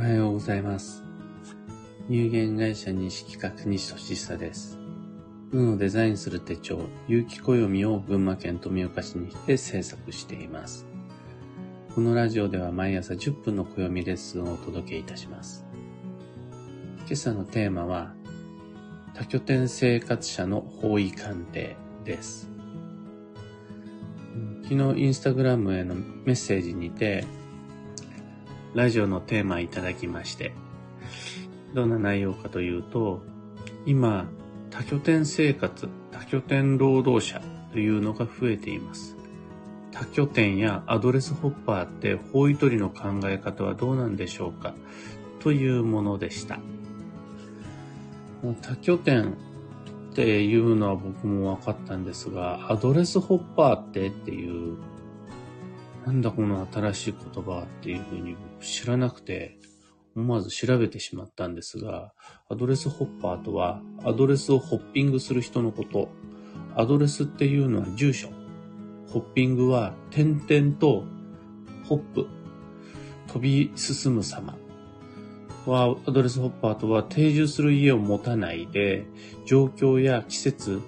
おはようございます。有限会社西企画西俊久です。運をデザインする手帳、有機暦を群馬県富岡市にて制作しています。このラジオでは毎朝10分の暦レッスンをお届けいたします。今朝のテーマは、多拠点生活者の方位鑑定です。昨日インスタグラムへのメッセージにて、ラジオのテーマいただきまして、どんな内容かというと、今、多拠点生活、多拠点労働者というのが増えています。多拠点やアドレスホッパーって方位取りの考え方はどうなんでしょうかというものでした。多拠点っていうのは僕も分かったんですが、アドレスホッパーってっていう、なんだこの新しい言葉っていうふうに知らなくて、思わず調べてしまったんですが、アドレスホッパーとは、アドレスをホッピングする人のこと。アドレスっていうのは住所。ホッピングは点々とホップ。飛び進む様。は、アドレスホッパーとは定住する家を持たないで、状況や季節、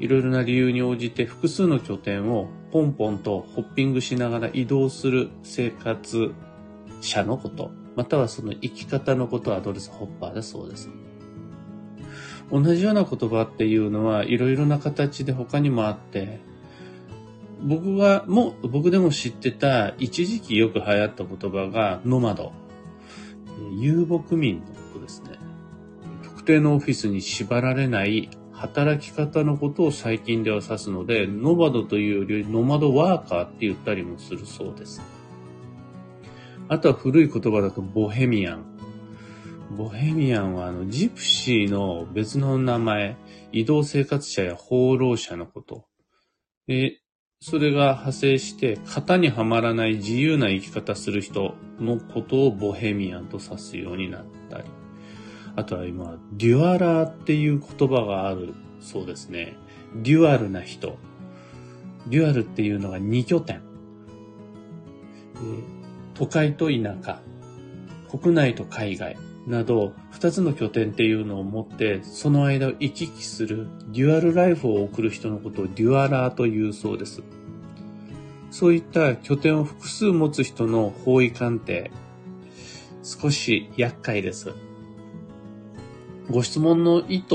いろいろな理由に応じて複数の拠点をポンポンとホッピングしながら移動する生活者のこと。またはその生き方のことをアドレスホッパーだそうです。同じような言葉っていうのはいろいろな形で他にもあって、僕が、も、僕でも知ってた一時期よく流行った言葉がノマド。遊牧民のことですね。特定のオフィスに縛られない働き方のことを最近では指すので、ノマドというよりノマドワーカーって言ったりもするそうです。あとは古い言葉だとボヘミアン。ボヘミアンはあのジプシーの別の名前、移動生活者や放浪者のこと。で、それが派生して型にはまらない自由な生き方する人のことをボヘミアンと指すようになったり。あとは今、デュアラーっていう言葉があるそうですね。デュアルな人。デュアルっていうのが二拠点。都会と田舎、国内と海外など、二つの拠点っていうのを持って、その間を行き来するデュアルライフを送る人のことをデュアラーというそうです。そういった拠点を複数持つ人の方位鑑定、少し厄介です。ご質問の意図、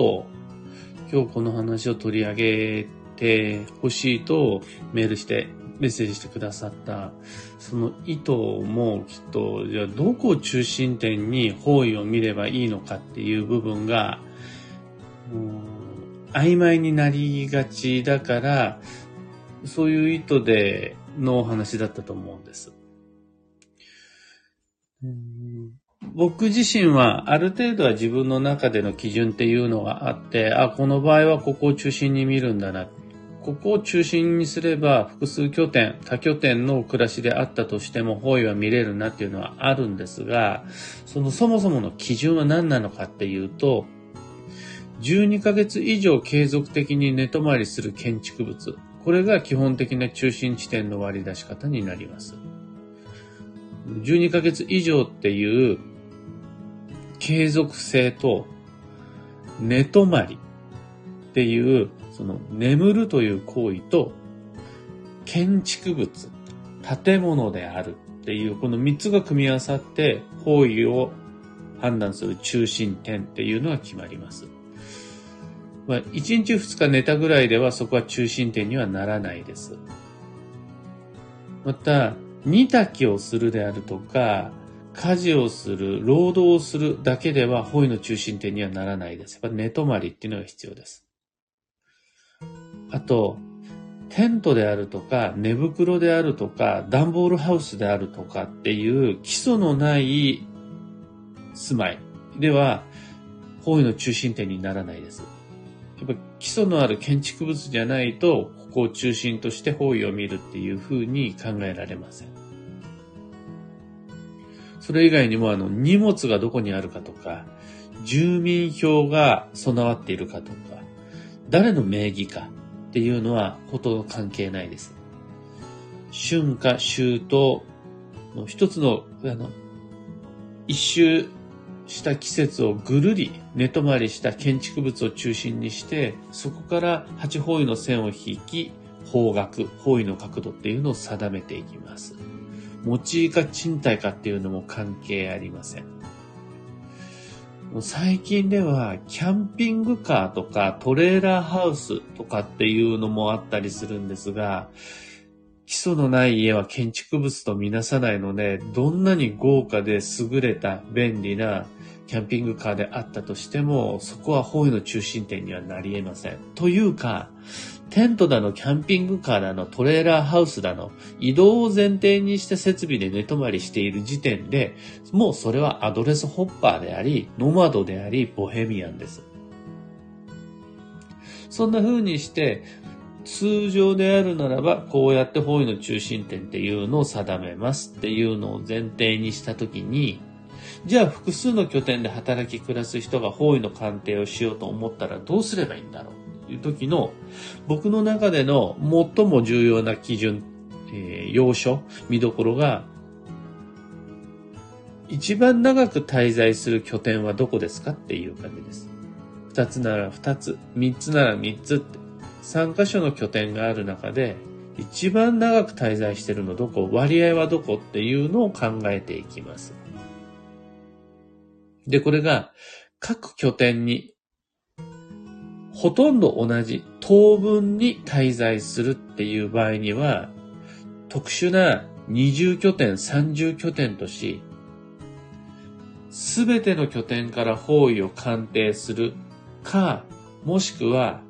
今日この話を取り上げてほしいとメールしてメッセージしてくださった、その意図もきっと、じゃあどこを中心点に方位を見ればいいのかっていう部分が、曖昧になりがちだから、そういう意図でのお話だったと思うんです。僕自身はある程度は自分の中での基準っていうのがあって、あ、この場合はここを中心に見るんだな。ここを中心にすれば複数拠点、多拠点の暮らしであったとしても方位は見れるなっていうのはあるんですが、そのそもそもの基準は何なのかっていうと、12ヶ月以上継続的に寝泊まりする建築物。これが基本的な中心地点の割り出し方になります。12ヶ月以上っていう継続性と寝泊まりっていうその眠るという行為と建築物、建物であるっていうこの3つが組み合わさって方位を判断する中心点っていうのが決まります。まあ、1日2日寝たぐらいではそこは中心点にはならないです。また、煮炊きをするであるとか、家事をする、労働をするだけでは方位の中心点にはならないです。やっぱ寝泊まりっていうのが必要です。あと、テントであるとか、寝袋であるとか、段ボールハウスであるとかっていう基礎のない住まいでは、方位の中心点にならないです。やっぱ基礎のある建築物じゃないと、ここを中心として方位を見るっていうふうに考えられません。それ以外にもあの荷物がどこにあるかとか、住民票が備わっているかとか、誰の名義かっていうのはほとんど関係ないです。春夏秋冬の一つのあの一周した季節をぐるり寝泊まりした建築物を中心にして、そこから八方位の線を引き、方角、方位の角度っていうのを定めていきます。持ち家か賃貸かっていうのも関係ありません。最近では、キャンピングカーとかトレーラーハウスとかっていうのもあったりするんですが、基礎のない家は建築物とみなさないので、どんなに豪華で優れた便利なキャンピングカーであったとしても、そこは方位の中心点にはなり得ません。というか、テントだの、キャンピングカーだの、トレーラーハウスだの、移動を前提にして設備で寝泊まりしている時点で、もうそれはアドレスホッパーであり、ノマドであり、ボヘミアンです。そんな風にして、通常であるならば、こうやって方位の中心点っていうのを定めますっていうのを前提にしたときに、じゃあ複数の拠点で働き暮らす人が方位の鑑定をしようと思ったらどうすればいいんだろうという時の僕の中での最も重要な基準、えー、要所、見どころが一番長く滞在する拠点はどこですかっていう感じです。二つなら二つ、三つなら三つって、三箇所の拠点がある中で、一番長く滞在してるのどこ、割合はどこっていうのを考えていきます。で、これが各拠点にほとんど同じ当分に滞在するっていう場合には、特殊な二重拠点、三重拠点とし、すべての拠点から方位を鑑定するか、もしくは、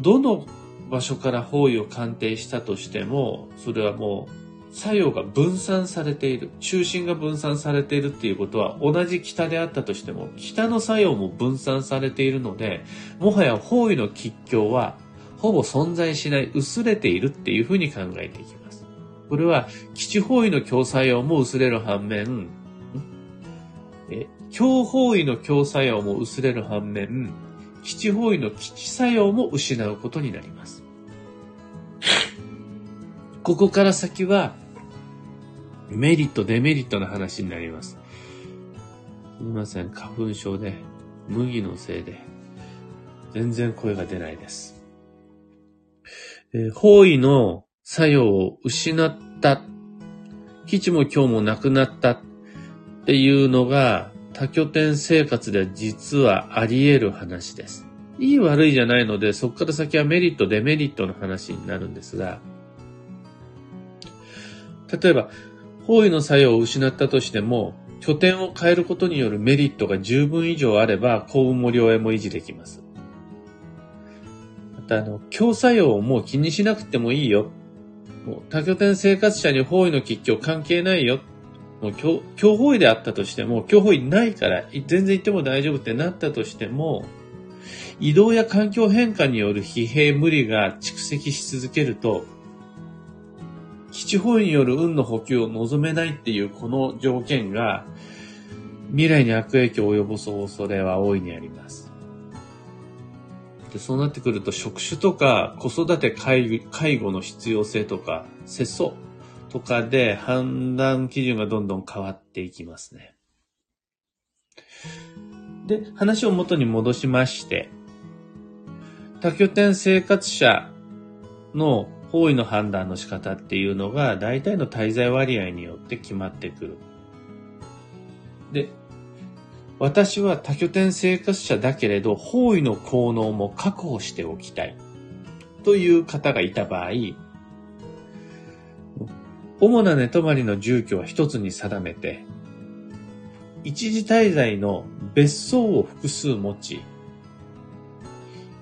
どの場所から方位を鑑定したとしても、それはもう作用が分散されている、中心が分散されているっていうことは同じ北であったとしても、北の作用も分散されているので、もはや方位の吉凶はほぼ存在しない、薄れているっていうふうに考えていきます。これは基地方位の強作用も薄れる反面、え強方位の強作用も薄れる反面、基地方位の基地作用も失うことになります。ここから先は、メリット、デメリットの話になります。すみません、花粉症で、麦のせいで、全然声が出ないです。えー、方位の作用を失った、基地も今日もなくなったっていうのが、多拠点生活では実はあり得る話です。いい悪いじゃないので、そこから先はメリット、デメリットの話になるんですが、例えば、方位の作用を失ったとしても、拠点を変えることによるメリットが十分以上あれば、幸運も良縁も維持できます。また、あの、強作用をもう気にしなくてもいいよ。もう多拠点生活者に方位の吉凶関係ないよ。もう強、強方位であったとしても、強方位ないから、全然行っても大丈夫ってなったとしても、移動や環境変化による疲弊無理が蓄積し続けると、基地方位による運の補給を望めないっていうこの条件が、未来に悪影響を及ぼす恐れは大いにあります。でそうなってくると、職種とか子育て介護の必要性とか、世相とかで判断基準がどんどん変わっていきますね。で、話を元に戻しまして、多拠点生活者の方位の判断の仕方っていうのが大体の滞在割合によって決まってくる。で、私は多拠点生活者だけれど、方位の効能も確保しておきたい。という方がいた場合、主な寝泊まりの住居は一つに定めて、一時滞在の別荘を複数持ち、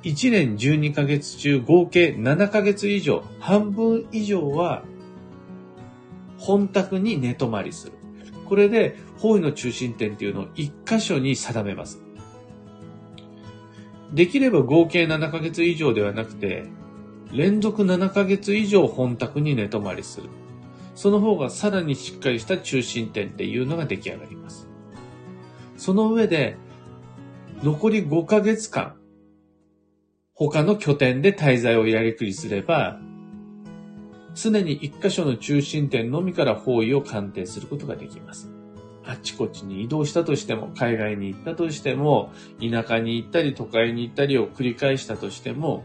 1年12ヶ月中合計7ヶ月以上、半分以上は本宅に寝泊まりする。これで方位の中心点っていうのを1箇所に定めます。できれば合計7ヶ月以上ではなくて、連続7ヶ月以上本宅に寝泊まりする。その方がさらにしっかりした中心点っていうのが出来上がります。その上で、残り5ヶ月間、他の拠点で滞在をやりくりすれば、常に一箇所の中心点のみから方位を鑑定することができます。あちこちに移動したとしても、海外に行ったとしても、田舎に行ったり都会に行ったりを繰り返したとしても、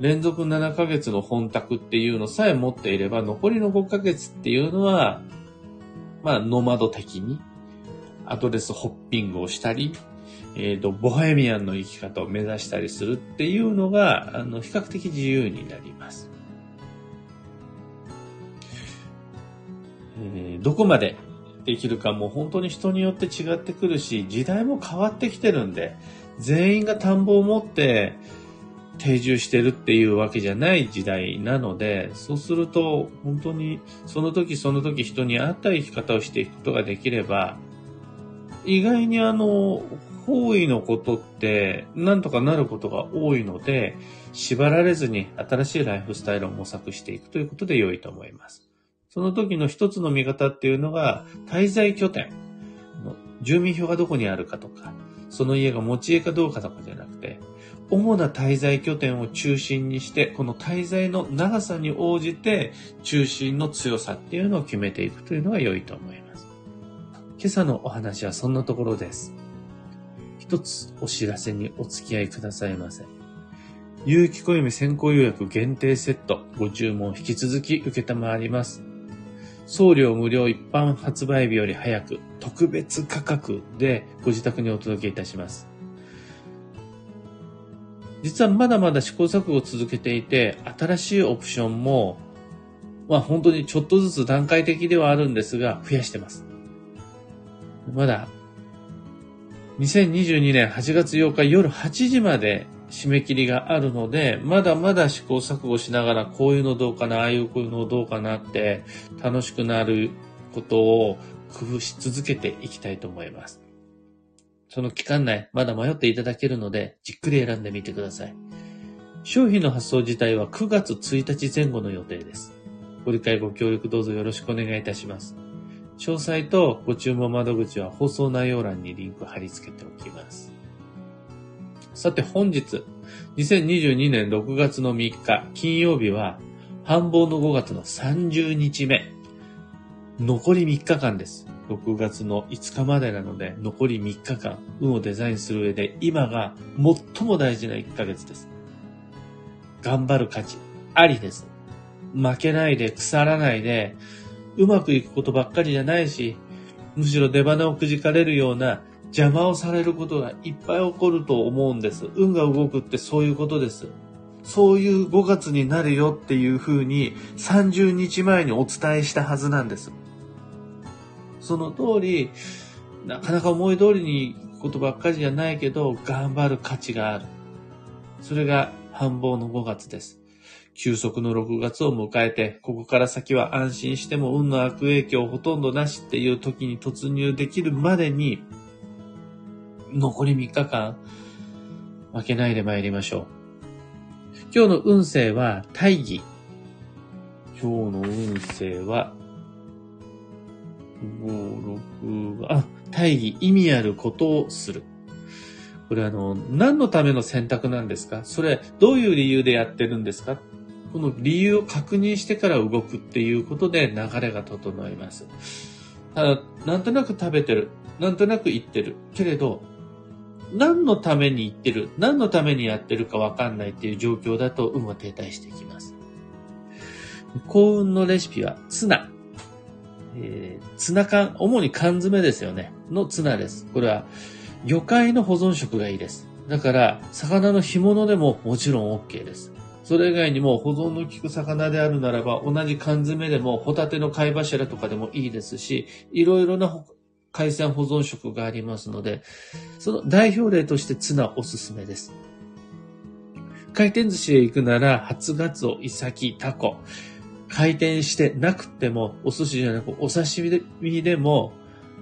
連続7ヶ月の本宅っていうのさえ持っていれば、残りの5ヶ月っていうのは、まあ、ノマド的に、アドレスホッピングをしたり、えっ、ー、と、ボヘミアンの生き方を目指したりするっていうのが、あの、比較的自由になります。えー、どこまでできるかもう本当に人によって違ってくるし、時代も変わってきてるんで、全員が田んぼを持って定住してるっていうわけじゃない時代なので、そうすると本当にその時その時人に合った生き方をしていくことができれば、意外にあの、方位のことってなんとかなることが多いので、縛られずに新しいライフスタイルを模索していくということで良いと思います。その時の一つの見方っていうのが、滞在拠点住民票がどこにあるかとか、その家が持ち家かどうかとかじゃなくて、主な滞在拠点を中心にして、この滞在の長さに応じて、中心の強さっていうのを決めていくというのが良いと思います。今朝のお話はそんなところです。一つお知らせにお付き合いくださいませ。有機暦先行予約限定セットご注文引き続き受けたまわります。送料無料一般発売日より早く特別価格でご自宅にお届けいたします。実はまだまだ試行錯誤を続けていて、新しいオプションも、まあ本当にちょっとずつ段階的ではあるんですが、増やしてます。まだ2022年8月8日夜8時まで締め切りがあるので、まだまだ試行錯誤しながら、こういうのどうかな、ああいうこういうのどうかなって、楽しくなることを工夫し続けていきたいと思います。その期間内、まだ迷っていただけるので、じっくり選んでみてください。商品の発送自体は9月1日前後の予定です。ご理解ご協力どうぞよろしくお願いいたします。詳細とご注文窓口は放送内容欄にリンク貼り付けておきます。さて本日、2022年6月の3日、金曜日は、繁忙の5月の30日目。残り3日間です。6月の5日までなので、残り3日間、運をデザインする上で、今が最も大事な1ヶ月です。頑張る価値、ありです。負けないで、腐らないで、うまくいくことばっかりじゃないし、むしろ出花をくじかれるような邪魔をされることがいっぱい起こると思うんです。運が動くってそういうことです。そういう5月になるよっていうふうに30日前にお伝えしたはずなんです。その通り、なかなか思い通りにいくことばっかりじゃないけど、頑張る価値がある。それが繁忙の5月です。休息の6月を迎えて、ここから先は安心しても運の悪影響ほとんどなしっていう時に突入できるまでに、残り3日間、負けないで参りましょう。今日の運勢は大義。今日の運勢は、5、6、あ、大義、意味あることをする。これあの、何のための選択なんですか？それ、どういう理由でやってるんですか？この理由を確認してから動くっていうことで流れが整います。ただ、なんとなく食べてる。なんとなく言ってる。けれど、何のために言ってる、何のためにやってるかわかんないっていう状況だと運は停滞していきます。幸運のレシピはツナ。えー、ツナ缶、主に缶詰ですよね。のツナです。これは魚介の保存食がいいです。だから、魚の干物でももちろん OK です。それ以外にも保存の効く魚であるならば、同じ缶詰でもホタテの貝柱とかでもいいですし、いろいろな海鮮保存食がありますので、その代表例としてツナおすすめです。回転寿司へ行くなら、初ガツオ、イサキ、タコ。回転してなくても、お寿司じゃなくお刺身でも、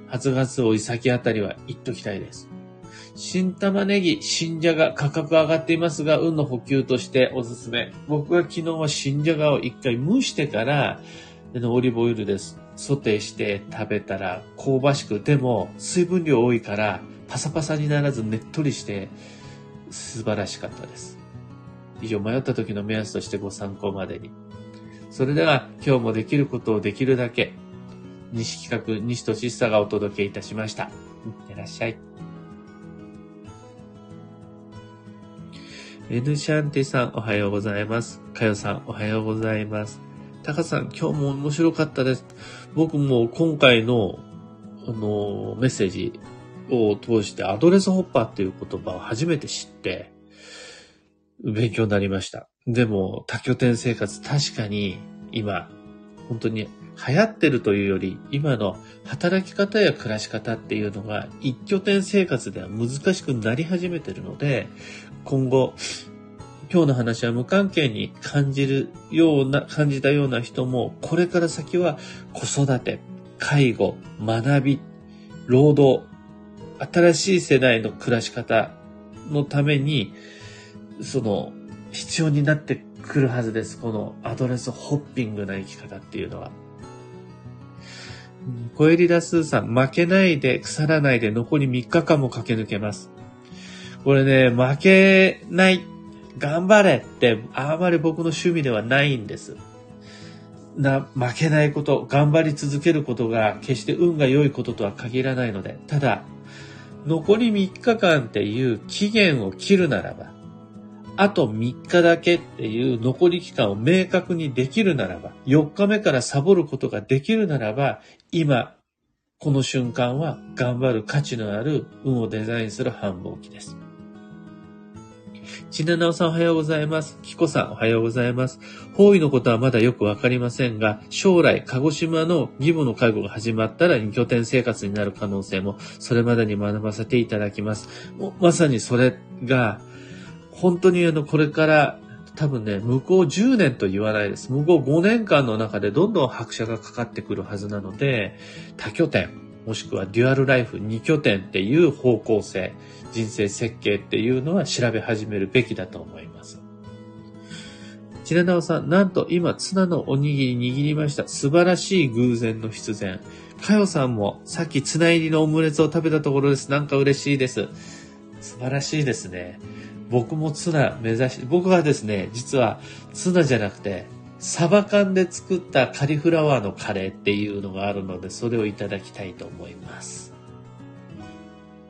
初ガツオ、イサキあたりは行っときたいです。新玉ねぎ、新じゃが価格上がっていますが、運の補給としておすすめ。僕は昨日は新じゃがを一回蒸してから、オリーブオイルです。ソテーして食べたら香ばしく、でも水分量多いからパサパサにならずねっとりして素晴らしかったです。以上迷った時の目安としてご参考までに。それでは今日もできることをできるだけ。西企画、西俊久がお届けいたしました。いってらっしゃい。エヌシャンティさん、おはようございます。かよさん、おはようございます。タカさん、今日も面白かったです。僕も今回の、あの、メッセージを通してアドレスホッパーっていう言葉を初めて知って、勉強になりました。でも、多拠点生活、確かに今、本当に流行ってるというより、今の働き方や暮らし方っていうのが一拠点生活では難しくなり始めてるので、今後、今日の話は無関係に感じるような、感じたような人も、これから先は子育て、介護、学び、労働、新しい世代の暮らし方のために、その、必要になってくるはずです。このアドレスホッピングな生き方っていうのは。コエリダスーさん、負けないで、腐らないで、残り3日間も駆け抜けます。これね、負けない、頑張れって、あまり僕の趣味ではないんです。な、負けないこと、頑張り続けることが、決して運が良いこととは限らないので、ただ、残り3日間っていう期限を切るならば、あと3日だけっていう残り期間を明確にできるならば、4日目からサボることができるならば、今、この瞬間は頑張る価値のある運をデザインする繁忙期です。ちななおさんおはようございます。きこさんおはようございます。方位のことはまだよくわかりませんが、将来、鹿児島の義母の介護が始まったら2拠点生活になる可能性も、それまでに学ばせていただきます。まさにそれが、本当にあの、これから多分ね、向こう10年と言わないです。向こう5年間の中でどんどん拍車がかかってくるはずなので、多拠点、もしくはデュアルライフ2拠点っていう方向性、人生設計っていうのは調べ始めるべきだと思います。ちななおさん、なんと今、ツナのおにぎり握りました。素晴らしい偶然の必然。かよさんも、さっきツナ入りのオムレツを食べたところです。なんか嬉しいです。素晴らしいですね。僕もツナ目指し、僕はですね、実はツナじゃなくて、サバ缶で作ったカリフラワーのカレーっていうのがあるので、それをいただきたいと思います。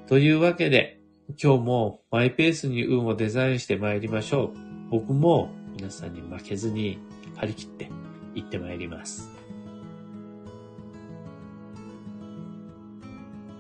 というわけで、今日もマイペースに運をデザインして参りましょう。僕も皆さんに負けずに張り切って行って参ります。